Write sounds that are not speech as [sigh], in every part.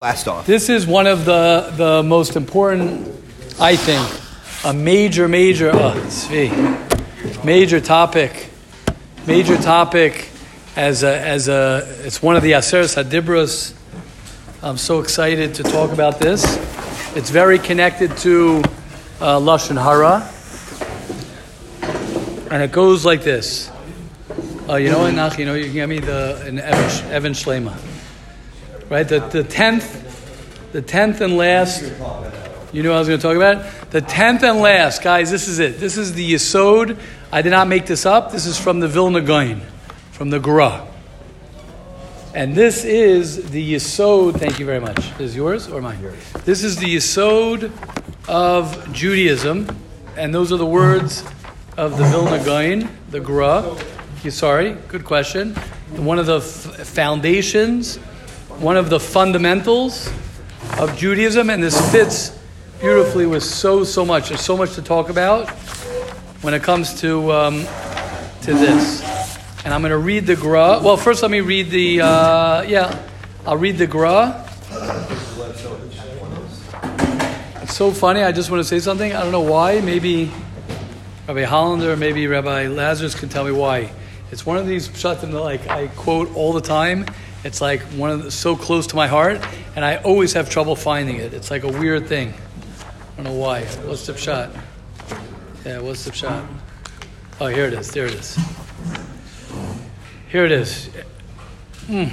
Off. This is one of the, the most important, I think, a major, major, oh, major topic, major topic as a, as a, it's one of the Aseres Hadibros. I'm so excited to talk about this. It's very connected to uh, Lashon Hara. And it goes like this. Uh, you know what, Nach, you know, you can get me the, an Evan, Evan Shlema right? The, the tenth, the tenth and last. You know what I was going to talk about? The tenth and last, guys. This is it. This is the Yisod. I did not make this up. This is from the Vilna Gaon, from the Gra. And this is the Yisod. Thank you very much. Is yours or mine? Yours. This is the Yisod of Judaism, and those are the words of the Vilna Gaon, the Gra. You sorry? Good question. One of the f- foundations one of the fundamentals of Judaism, and this fits beautifully with so so much. There's so much to talk about when it comes to um, to this. And I'm going to read the Gra. Well, first let me read the uh, yeah. I'll read the Gra. It's so funny. I just want to say something. I don't know why. Maybe Rabbi Hollander, maybe Rabbi Lazarus can tell me why. It's one of these pshatim that like I quote all the time it's like one of the, so close to my heart, and I always have trouble finding it. It's like a weird thing. I don't know why. What's the shot? Yeah, what's the shot? Oh, here it is. There it is. Here it is. Mm.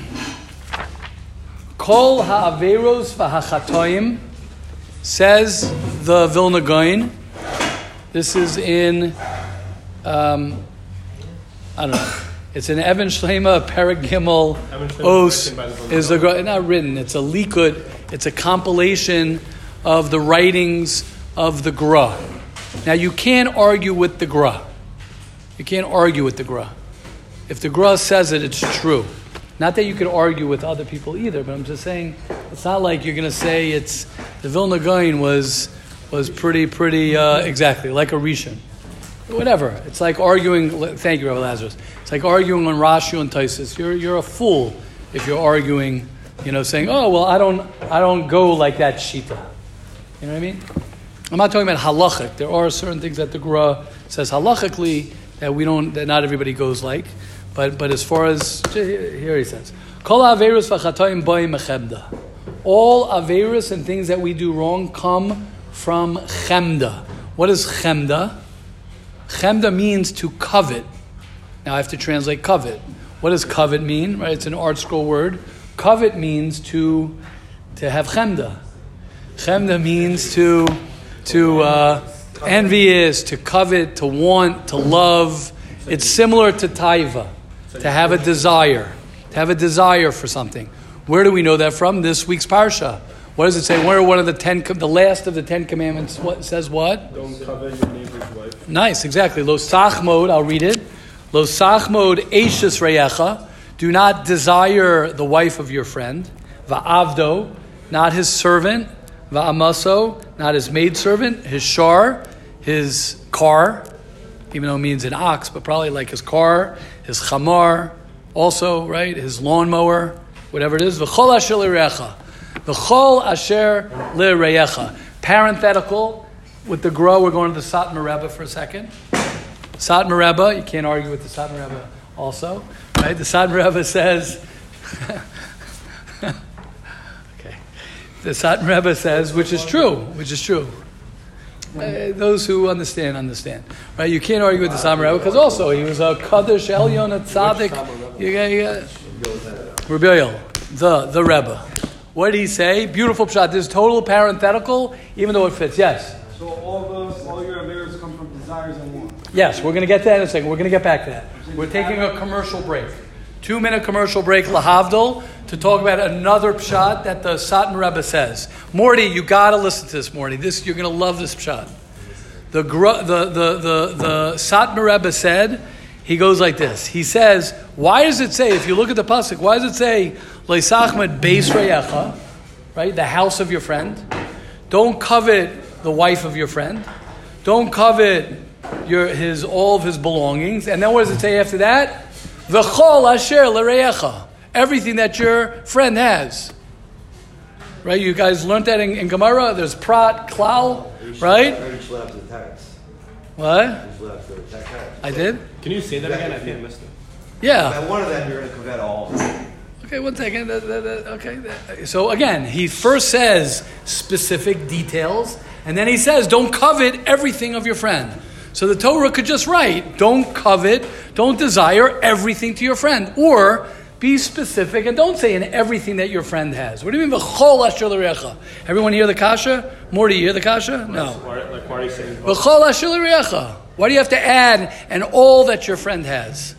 Kol ha'averos v'hachatoim says the Vilna Gaon. This is in, um, I don't know. It's an Evan Shlema Paragimel Os is a not written. It's a likud. It's a compilation of the writings of the Gra. Now you can't argue with the Gra. You can't argue with the Gra. If the Gra says it, it's true. Not that you could argue with other people either, but I'm just saying it's not like you're going to say it's the Vilna Gaon was was pretty pretty uh, exactly like a Rishon whatever. It's like arguing. Thank you, Rabbi Lazarus. It's like arguing on Rashi and Taisus. You're you're a fool if you're arguing. You know, saying, "Oh well, I don't I don't go like that shita." You know what I mean? I'm not talking about halachic. There are certain things that the Gra says halachically that we don't that not everybody goes like. But but as far as here he says. All averus and things that we do wrong come from chemda. What is chemda? Chemda means to covet. Now I have to translate covet. What does covet mean? Right, it's an ArtScroll word. Covet means to to have chemda. Chemda means to to uh, envious, to covet, to want, to love. It's similar to taiva, to have a desire, to have a desire for something. Where do we know that from? This week's parsha. What does it say? Where one of the ten, the last of the ten commandments what, says what? Don't covet your neighbor's. Nice, exactly. Lo sachmod, I'll read it. Lo sachmod eishus reyecha. Do not desire the wife of your friend. Va'avdo, not his servant. Va'amaso, not his maidservant. His shar, his car, even though it means an ox, but probably like his car, his chamar, also, right? His lawnmower, whatever it is. V'chol asher the chol asher. Parenthetical with the Gra. We're going to the Satmar Rebbe for a second. Satmar Rebbe, you can't argue with the Satmar Rebbe also, right? The Satmar Rebbe says. [laughs] okay, the Satmar Rebbe says, which is true, which is true. Uh, those who understand, understand. Right? You can't argue with the Satmar Rebbe because also he was a Kaddish Elyon, a Tzaddik. You got, you got, Rebbe, the, the Rebbe. What did he say? Beautiful shot. This is total parenthetical, even though it fits. Yes. So all those, all your lyrics come from desires and wants. Yes, we're going to get to that in a second. We're going to get back to that. We're taking a commercial break. Two minute commercial break, Lahavdol, to talk about another pshat that the Satmar Rebbe says. Morty, you got to listen to this, Morty. This you're going to love this pshat. The the the the the Rebbe said he goes like this. He says, why does it say, if you look at the pasuk, why does it say, Leisachmed beis reyecha, right, the house of your friend? Don't covet the wife of your friend. Don't covet your, his, all of his belongings. And then what does it say after that? V'chol asher l'reyecha. Everything that your friend has. right? You guys learned that in, in Gemara. There's prat, klal, right? What? I did. Can you say that again? I think I missed it. Yeah. By one of them, you're going to covet all. Okay, one second. Okay. So again, he first says specific details, and then he says, "Don't covet everything of your friend." So the Torah could just write, "Don't covet, don't desire everything to your friend," or be specific and don't say in everything that your friend has. What do you mean v'chol asher l'recha? Everyone hear the kasha? Morty, you hear the kasha? No. Why, like, why are you saying? V'chol asher l'recha. Why do you have to add and all that your friend has?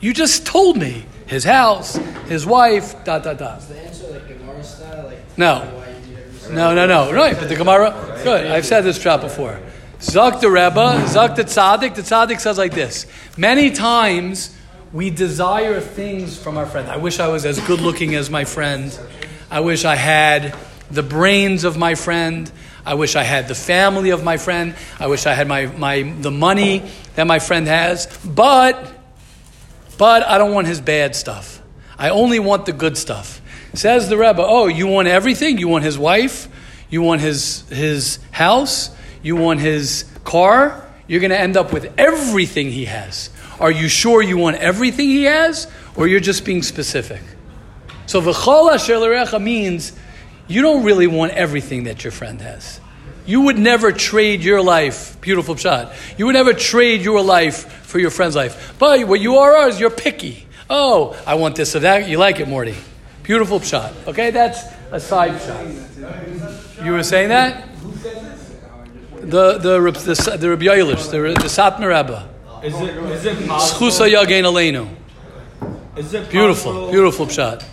You just told me his house, his wife, dot dot dot. Is the answer like Gemara style? Like No. No, no, no. Right, but the Gemara. Good. I've said this trap before. Zak the Rebbe, Zak the Tzaddik. The Tzaddik says like this: Many times we desire things from our friend. I wish I was as good looking as my friend. I wish I had the brains of my friend. I wish I had the family of my friend. I wish I had my, my the money that my friend has. But but I don't want his bad stuff. I only want the good stuff. Says the Rebbe, oh, you want everything? You want his wife? You want his, his house? You want his car? You're going to end up with everything he has. Are you sure you want everything he has? Or you're just being specific? So v'chol asher means you don't really want everything that your friend has. You would never trade your life, beautiful shot. You would never trade your life for your friend's life. But what you are is you're picky. Oh, I want this or that. You like it, Morty. Beautiful shot. Okay, that's a side shot. You were saying that? The the the the Rabbi Yoelish, the the Satmar Rebbe. Is it is it possible? Schusa Yagein Aleinu. Is it Beautiful, beautiful shot.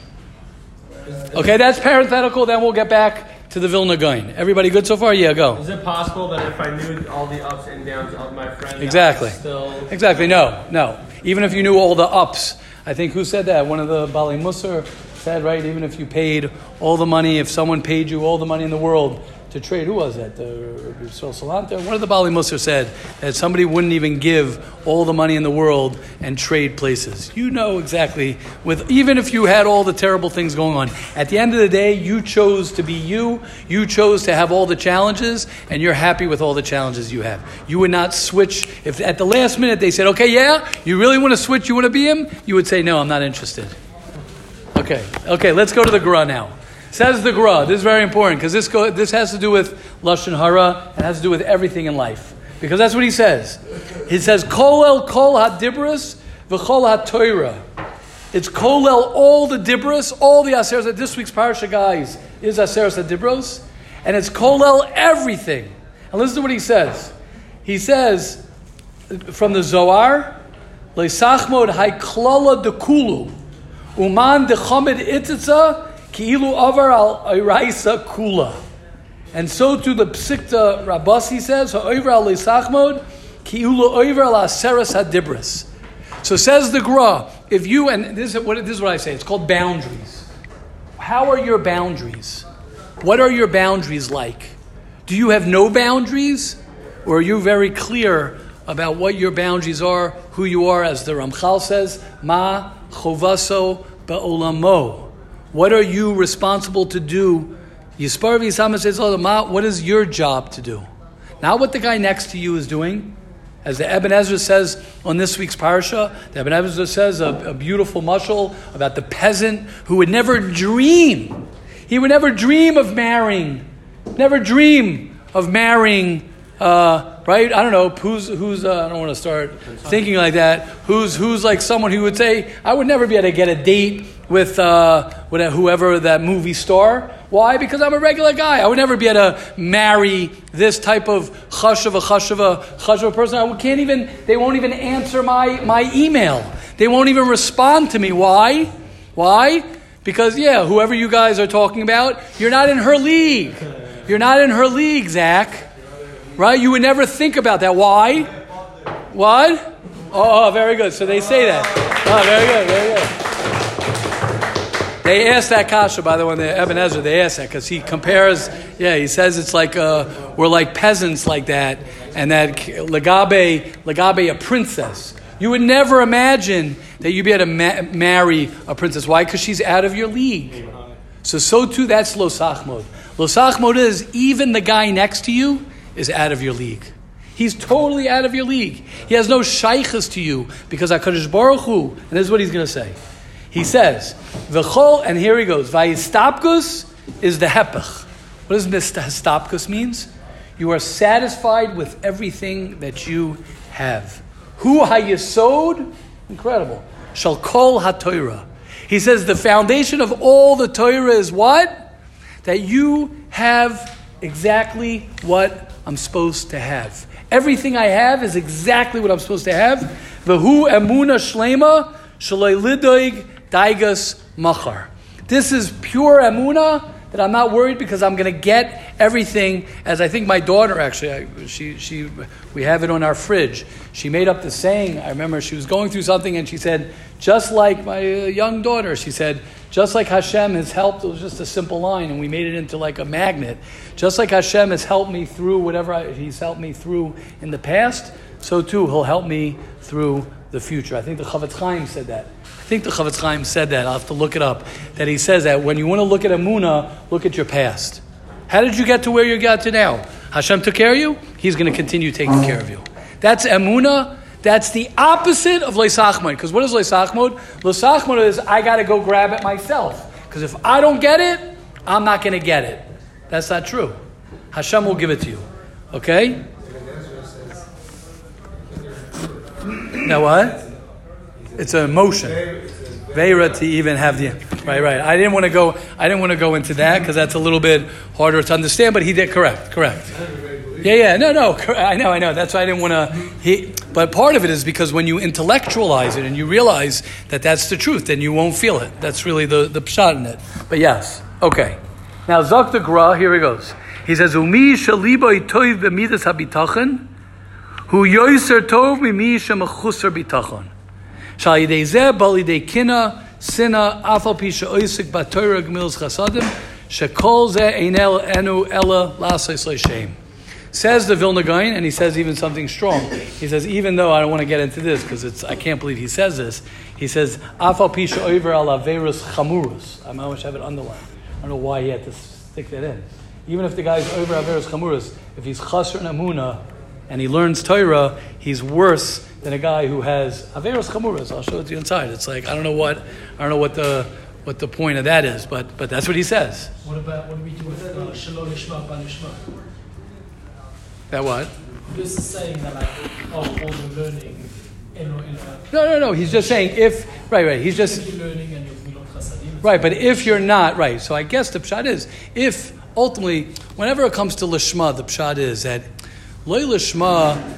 Okay, that's parenthetical. Then we'll get back to the Vilna Gaon. Everybody good so far? Yeah, go. Is it possible that if I knew all the ups and downs of my friend, Exactly. still Exactly. No, no. Even if you knew all the ups, I think who said that? One of the Bali Musar said, right? Even if you paid all the money, if someone paid you all the money in the world to trade, who was that? Uh, uh, the Yisrael Salanter. One of the Bali Musar said that somebody wouldn't even give all the money in the world and trade places. You know exactly. With even if you had all the terrible things going on, at the end of the day, you chose to be you. You chose to have all the challenges, and you're happy with all the challenges you have. You would not switch if at the last minute they said, "Okay, yeah, you really want to switch? You want to be him?" You would say, "No, I'm not interested." Okay, okay, let's go to the Gra now. Says the Gra. This is very important because this go, this has to do with lashon hara and has to do with everything in life because that's what he says. He says kol el kol hadibras v'chol hatoira. It's kol el all the dibras, all the aseres. This week's parsha, guys, is aseres hadibros, and it's kol el everything. And listen to what he says. He says from the Zohar, leisachmod haiklala dekulu. Uman dechamed itzitza ki'ilu avar al iraisa kula. And so to the Psikta Rabasi says, ha'oiver al leisachmod ki'ilu oiver al aseres hadibras. So says the Gra, if you, and this is, what, this is what I say, it's called boundaries. How are your boundaries? What are your boundaries like? Do you have no boundaries? Or are you very clear about what your boundaries are, who you are, as the Ramchal says, Ma chovaso ba'olamo. What are you responsible to do? Yispar v'yisama says, "Oh, Ma, what is your job to do? Not what the guy next to you is doing. As the Ibn Ezra says on this week's parsha, the Ibn Ezra says a, a beautiful mushal about the peasant who would never dream. He would never dream of marrying, never dream of marrying. Uh, right? I don't know who's who's. Uh, I don't want to start thinking like that. Who's who's like someone who would say, "I would never be able to get a date with uh, with whoever that movie star." Why? Because I'm a regular guy. I would never be able to marry this type of chashava, chashava, chashava person. I can't even. They won't even answer my my email. They won't even respond to me. Why? Why? Because yeah, whoever you guys are talking about, you're not in her league. You're not in her league, Zach. Right? You would never think about that. Why? What? Oh, oh, very good. So they say that. Oh, very good, very good. They asked that kasha, by the way, the Ibn Ezra, they asked that because he compares, yeah, he says it's like, uh, we're like peasants like that, and that Lagabe, Lagabe, a princess. You would never imagine that you'd be able to ma- marry a princess. Why? Because she's out of your league. So, so too, that's losachmod. Losachmod is even the guy next to you is out of your league. He's totally out of your league. He has no shaykhs to you because HaKadosh Baruch Hu, and this is what he's going to say. He says, V'chol, and here he goes, Vayistapkus is the hepech. What does histapkus means? You are satisfied with everything that you have. Hu hayesod, incredible. Shall kol haTorah. He says the foundation of all the Torah is what? That you have exactly what I'm supposed to have. Everything I have is exactly what I'm supposed to have. V'hu emuna shlema shalei lidoig daigas machar. This is pure emuna that I'm not worried because I'm going to get everything. As I think my daughter actually, I, she she we have it on our fridge. She made up the saying. I remember she was going through something and she said, just like my uh, young daughter, she said, just like Hashem has helped. It was just a simple line, and we made it into like a magnet. Just like Hashem has helped me through whatever I, He's helped me through in the past, so too He'll help me through the future. I think the Chofetz Chaim said that. I think the Chofetz Chaim said that. I'll have to look it up. That he says that when you want to look at Amuna, look at your past. How did you get to where you got to now? Hashem took care of you. He's going to continue taking care of you. That's Amuna. That's the opposite of Leisachmod. Because what is Leisachmod? Leisachmod is I got to go grab it myself. Because if I don't get it, I'm not going to get it. That's not true. Hashem will give it to you. Okay? Now what? It's an emotion. Veira to even have the right, right. I didn't want to go. I didn't want to go into that because that's a little bit harder to understand. But he did correct, correct. Yeah, yeah, no, no. I know, I know. That's why I didn't want to. He, but part of it is because when you intellectualize it and you realize that that's the truth, then you won't feel it. That's really the the pshat in it. But yes, okay. Now Zok the Gra, here he goes. He says, "Umi shaliba toiv b'midas habitachan, hu yoiser tov mimi shemachusar bitachon." Shal yidei zeh bal yidei kina sina afal pisha oisik batoira gmils chasadim shekol zeh einel enu ella lasais leishem. Says the Vilna Gaon, and he says even something strong. He says, even though I don't want to get into this because it's I can't believe he says this. He says, "Afal pisha over al averus chamurus." I I have it underlined. I don't know why he had to stick that in. Even if the guy's over averus chamurus, if he's chaser and amuna, and he learns Torah, he's worse than a guy who has averus chamurus. I'll show it to you inside. It's like I don't know what I don't know what the what the point of that is, but but that's what he says. What about what do we do with uh, shalom? That what? This is saying that like oh all the learning in in a No, no, no. He's just saying if right, right. He's just learning and you're milot chasadim. right. But if you're not right, so I guess the pshat is if ultimately, whenever it comes to lishma, the pshat is that loy lishma.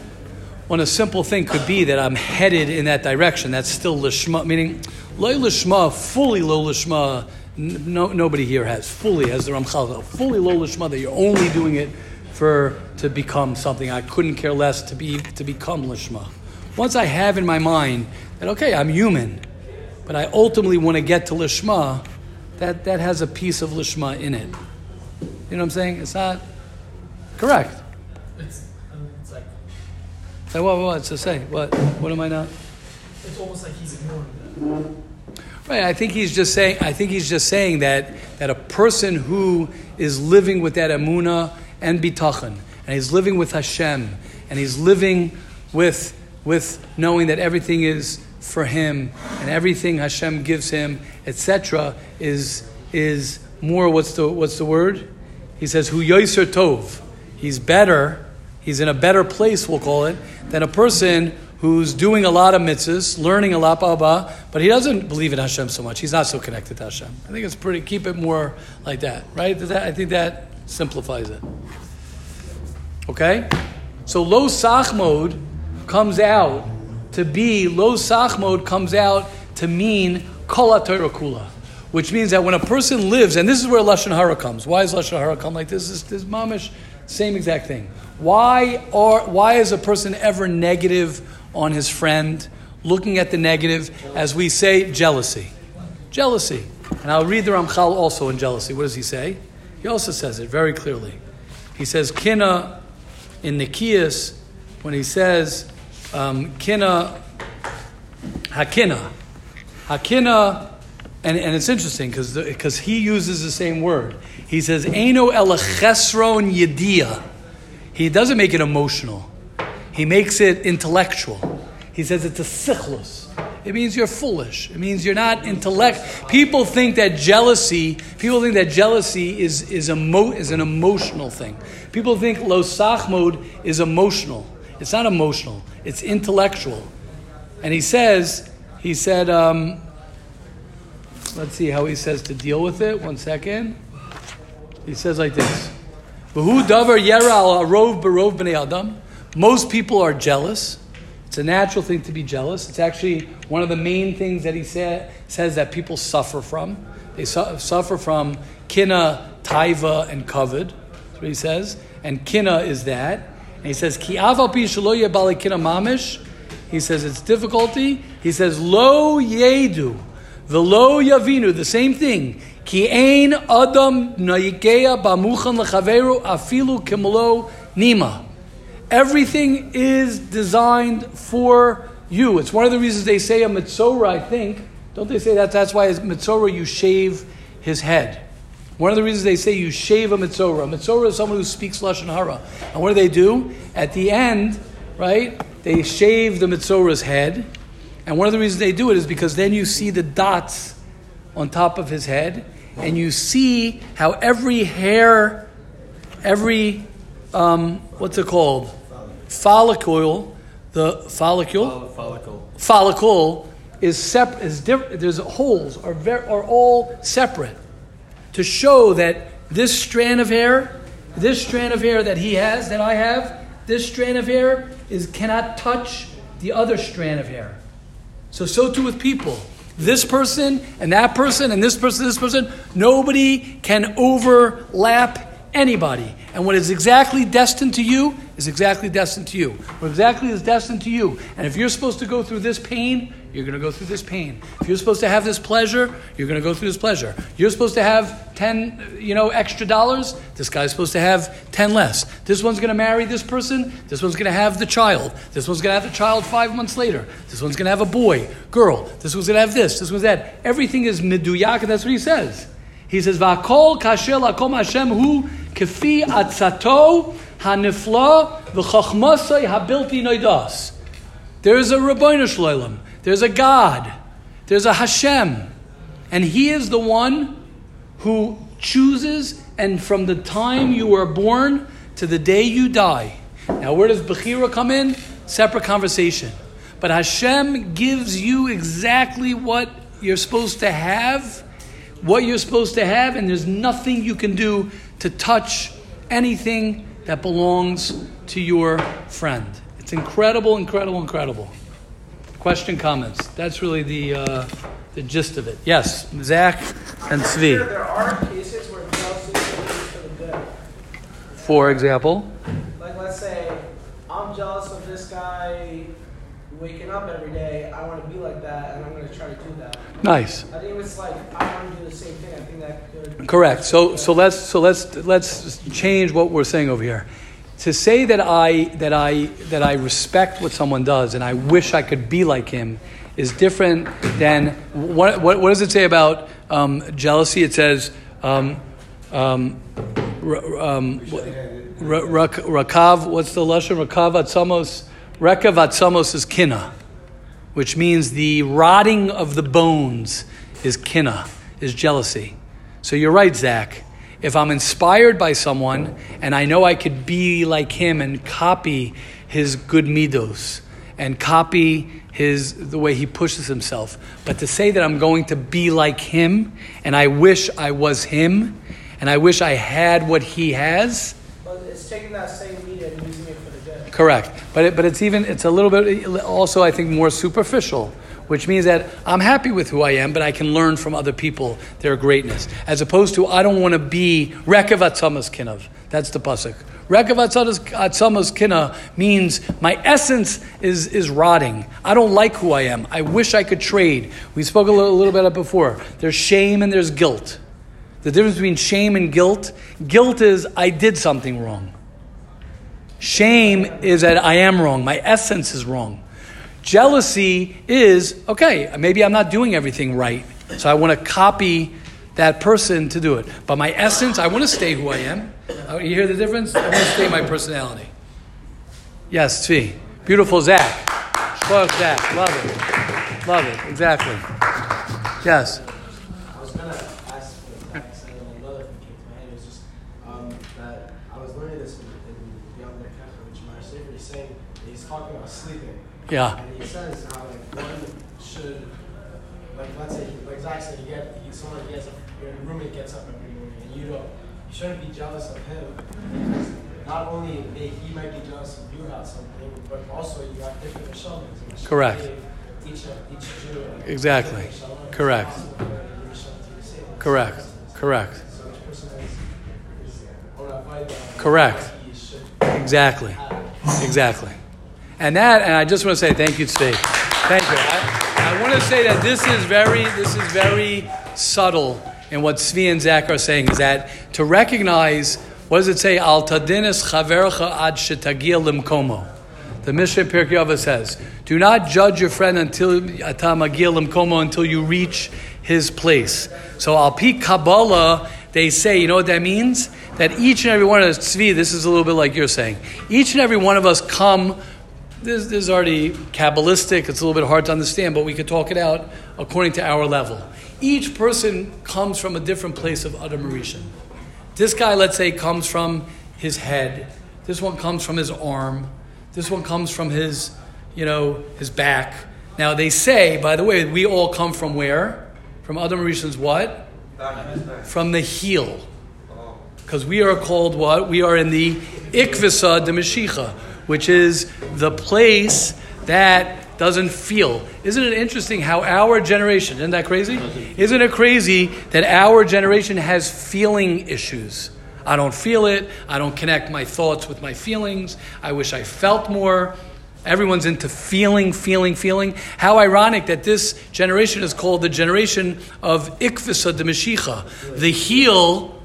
When a simple thing could be that I'm headed in that direction, that's still lishma. Meaning, loy lishma, fully lo lishma. n- No, nobody here has fully, as the Ramchal, fully lo lishma. That you're only doing it for to become something. I couldn't care less to be to become lishma. Once I have in my mind that okay, I'm human, but I ultimately want to get to lishma, that that has a piece of lishma in it. You know what I'm saying? It's not correct. It's um, it's like So what? What? So say what? What am I not? it's almost like he's ignoring that. Right. I think he's just saying. I think he's just saying that that a person who is living with that amuna and bitachon, and he's living with Hashem, and he's living with with knowing that everything is for him, and everything Hashem gives him, etc., is is more. What's the what's the word? He says, "Hu yoiser tov." He's better. He's in a better place, we'll call it, than a person who's doing a lot of mitzvahs, learning a lot, blah, blah, but he doesn't believe in Hashem so much. He's not so connected to Hashem. I think it's pretty, keep it more like that, right? That, I think that simplifies it. Okay? So low sach mode comes out to be, low sach mode comes out to mean kol kula. Which means that when a person lives, and this is where Lashon Hara comes. Why does Lashon Hara come like this? This, this mamish, same exact thing. Why, are, why is a person ever negative on his friend? Looking at the negative, as we say, jealousy. Jealousy. And I'll read the Ramchal also in jealousy. What does he say? He also says it very clearly. He says, Kina in Nikias, when he says, um, Kina, Hakina. Hakina and, and it's interesting because he uses the same word. He says, "Eno elachesron yedia." He doesn't make it emotional. He makes it intellectual. He says it's a sichlus. It means you're foolish. It means you're not intellect. People think that jealousy. People think that jealousy is is emo, is an emotional thing. People think lo sachmod is emotional. It's not emotional. It's intellectual. And he says, he said, um, let's see how he says to deal with it. One second. He says like this. Most people are jealous. It's a natural thing to be jealous. It's actually one of the main things that he sa- says that people suffer from. They su- suffer from kina, taiva, and kavod. That's what he says. And kina is that. And he says, Ki aval pi shelo yeh bali kina mamish. He says it's difficulty. He says, Lo yedu, velo yavinu, the same thing. Ki ein adam nayikeya bamuchan lechaveru afilu kimlo nima. Everything is designed for you. It's one of the reasons they say a mitzora, I think. Don't they say that? That's why a mitzora you shave his head. One of the reasons they say you shave a mitzora. A mitzora is someone who speaks lashon hara. And what do they do? At the end, right? They shave the mitzora's head. And one of the reasons they do it is because then you see the dots on top of his head, and you see how every hair, every um, what's it called? Follicle, the follicle, oh, Follicle. follicle is separate. Is different. There's holes are very, are all separate to show that this strand of hair, this strand of hair that he has, that I have, this strand of hair is cannot touch the other strand of hair. So so too with people. This person and that person and this person, this person, nobody can overlap anybody. And what is exactly destined to you is exactly destined to you. What exactly is destined to you. And if you're supposed to go through this pain, you're going to go through this pain. If you're supposed to have this pleasure, you're going to go through this pleasure. You're supposed to have 10, you know, extra dollars. This guy's supposed to have 10 less. This one's going to marry this person. This one's going to have the child. This one's going to have the child five months later. This one's going to have a boy, girl. This one's going to have this. This one's that. Everything is miduyak, and that's what he says. He says, "Va'kol kasher lakom Hashem hu kefi atzato hanifla v'chachmasay habilti noidas." There is a Rabbeinu Shloim. There's a God. There's a Hashem, and He is the one who chooses. And from the time you are born to the day you die. Now, where does Bechira come in? Separate conversation. But Hashem gives you exactly what you're supposed to have what you're supposed to have, and there's nothing you can do to touch anything that belongs to your friend. It's incredible, incredible, incredible. Question, comments. That's really the uh, the gist of it. Yes, Zach and Tzvi. There are cases where jealousy is for the good. For example, Like, let's say I'm jealous of this guy waking up every day. I want to be like that, and I'm going to try to do that. nice. I think it's like I want to do the same thing. I think that could. Correct. So so let's so let's let's change what we're saying over here. To say that I that I that I respect what someone does and I wish I could be like him is different than what what, what does it say about um, jealousy? It says um, um, um, rakav. What's the lashon? Rakav atzamos. Rekav atzamos is kina, which means the rotting of the bones is kina, is jealousy. So you're right, Zach. If I'm inspired by someone and I know I could be like him and copy his good midos and copy his the way he pushes himself, but to say that I'm going to be like him and I wish I was him and I wish I had what he has, But it's taking that same media and using it for the good. Correct, but it, but it's even it's a little bit also I think more superficial, which means that I'm happy with who I am, but I can learn from other people their greatness, as opposed to I don't want to be rekev atzamas kinov. That's the pasuk. Rekev atzamas kinah means my essence is is rotting. I don't like who I am. I wish I could trade. We spoke a little, a little about it before. There's shame and there's guilt. The difference between shame and guilt. Guilt is I did something wrong. Shame is that I am wrong. My essence is wrong. Jealousy is, okay, maybe I'm not doing everything right So I want to copy that person to do it. But my essence, I want to stay who I am. Uh, You hear the difference? I want to stay my personality. Yes, Tzvi. Beautiful Zach. Shloch Zach. Love it. Love it. Exactly. Yes. I was gonna ask for the facts, and then another thing came to my head. It was just um, that I was learning this in, in Beyond the Kafka, which Mar Sefer is saying. He's talking about sleeping, Yeah. Says how like one should, like let's say, like Zach said, you get someone gets up, your roommate gets up every morning, and you don't. You shouldn't be jealous of him because not only may he might be jealous of you about something, but also you have different neshamas. Correct. Each, each Jew Exactly. different. Correct. Possible that your neshama to be saved. Correct. Correct. So each is, is on a vibe. Correct. Exactly. Exactly. And that, and I just want to say thank you, Tzvi. Thank you. I, I want to say that this is very, this is very subtle in what Tzvi and Zach are saying. Is that to recognize what does it say? Al tadinis chavercha ad shetagia limkomo. The Mishnah Pirkei says, "Do not judge your friend until atamagia limkomo until you reach his place." So al pi Kabbalah, they say, you know what that means? That each and every one of us, Tzvi, this is a little bit like you're saying. Each and every one of us come. This, this is already kabbalistic. It's a little bit hard to understand, but we could talk it out according to our level. Each person comes from a different place of Adam Rishon. This guy, let's say, comes from his head. This one comes from his arm. This one comes from his, you know, his back. Now they say, by the way, we all come from where? From Adam Rishon's what? From the heel. Because we are called what? We are in the ikvisa de Mashiach, which is the place that doesn't feel. Isn't it interesting how our generation, isn't that crazy? Isn't it crazy that our generation has feeling issues? I don't feel it. I don't connect my thoughts with my feelings. I wish I felt more. Everyone's into feeling, feeling, feeling. How ironic that this generation is called the generation of ikvisa de Mashiach. The heel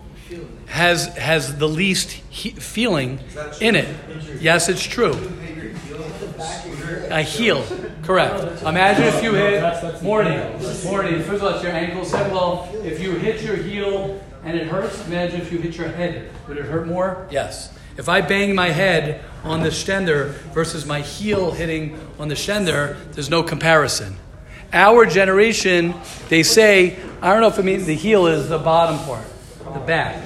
has has the least he- feeling in it. Yes, it's true. A heel, correct. Imagine if you hit morning, morning. First of all, it's your ankle. Second all, if you hit your heel and it hurts, imagine if you hit your head. Would it hurt more? Yes. If I bang my head on the stender versus my heel hitting on the stender, there's no comparison. Our generation, they say, I don't know if it means the heel is the bottom part, the back,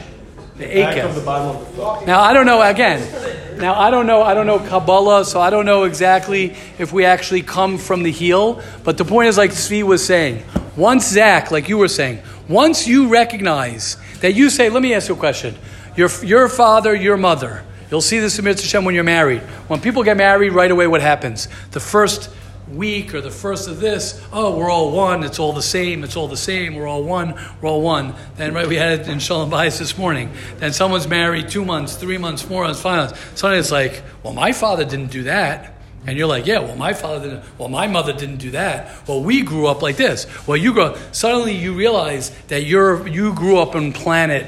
the akef. bottom of the. Now I don't know again. Now I don't know. I don't know Kabbalah, so I don't know exactly if we actually come from the heel. But the point is, like Tzvi was saying, once Zach, like you were saying, once you recognize that you say, let me ask you a question. Your your father, your mother. You'll see this in Mitzvah Shem when you're married. When people get married, right away, what happens? The first week or the first of this, oh, we're all one. It's all the same. It's all the same. We're all one. We're all one. Then, right, we had it in Shalom Bayis this morning. Then someone's married two months, three months, four months, five months. Suddenly it's like, well, my father didn't do that. And you're like, yeah, well, my father didn't, well, my mother didn't do that. Well, we grew up like this. Well, you grow Suddenly you realize that you're, you grew up on planet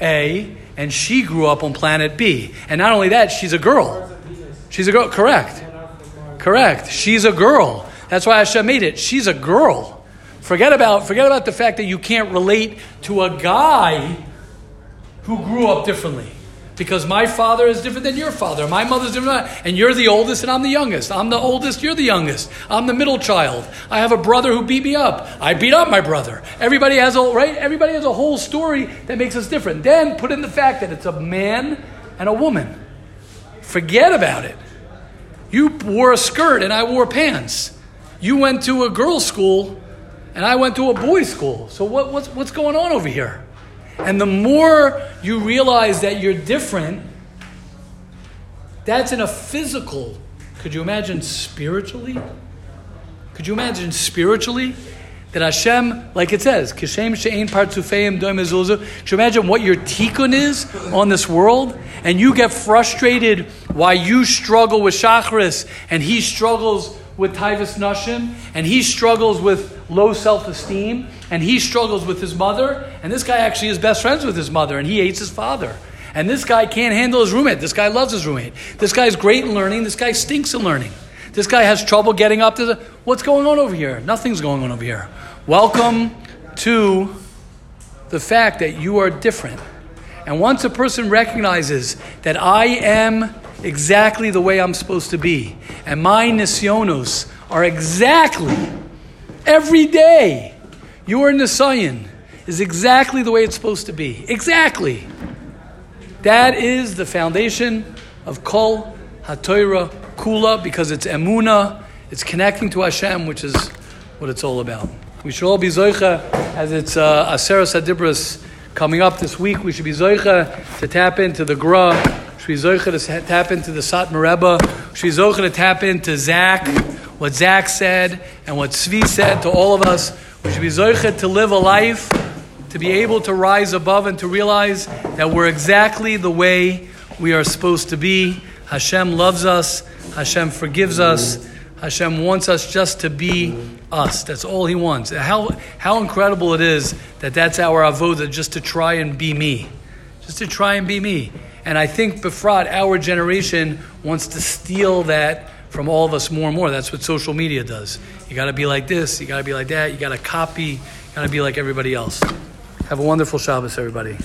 A, and she grew up on planet B. And not only that, she's a girl. She's a girl, correct. Correct. She's a girl. That's why Hashem made it. She's a girl. Forget about, forget about the fact that you can't relate to a guy who grew up differently. Because my father is different than your father. My mother's different. And you're the oldest and I'm the youngest. I'm the oldest, you're the youngest. I'm the middle child. I have a brother who beat me up. I beat up my brother. Everybody has a right? Everybody has a whole story that makes us different. Then put in the fact that it's a man and a woman. Forget about it. You wore a skirt and I wore pants. You went to a girls' school and I went to a boys' school. So what, what's, what's going on over here? And the more you realize that you're different, that's in a physical. Could you imagine spiritually? Could you imagine spiritually? That Hashem, like it says, Kishem she'ein partzufeim doim ezulzu. Could you imagine what your tikkun is on this world? And you get frustrated why you struggle with Shachris and he struggles with Taivas Nashim and he struggles with low self esteem and he struggles with his mother. And this guy actually is best friends with his mother and he hates his father. And this guy can't handle his roommate. This guy loves his roommate. This guy's great in learning. This guy stinks in learning. This guy has trouble getting up to the. What's going on over here? Nothing's going on over here. Welcome to the fact that you are different. And once a person recognizes that I am exactly the way I'm supposed to be, and my nisyonos are exactly every day, your nisayon is exactly the way it's supposed to be. Exactly. That is the foundation of Kol HaTorah Kula because it's emuna, it's connecting to Hashem, which is what it's all about. We should all be zoicha as it's uh, Aseres Adibras coming up this week. We should be zoicha to tap into the Gra. We should be zoicha to tap into the Satmar Rebbe. We should be zoicha to tap into Zach, what Zach said and what Tzvi said to all of us. We should be zoicha to live a life to be able to rise above and to realize that we're exactly the way we are supposed to be. Hashem loves us. Hashem forgives us. Hashem wants us just to be us. That's all He wants. How, how incredible it is that that's our avoda, just to try and be me. Just to try and be me. And I think Befrat, our generation, wants to steal that from all of us more and more. That's what social media does. You got to be like this, you got to be like that, you got to copy, you got to be like everybody else. Have a wonderful Shabbos, everybody.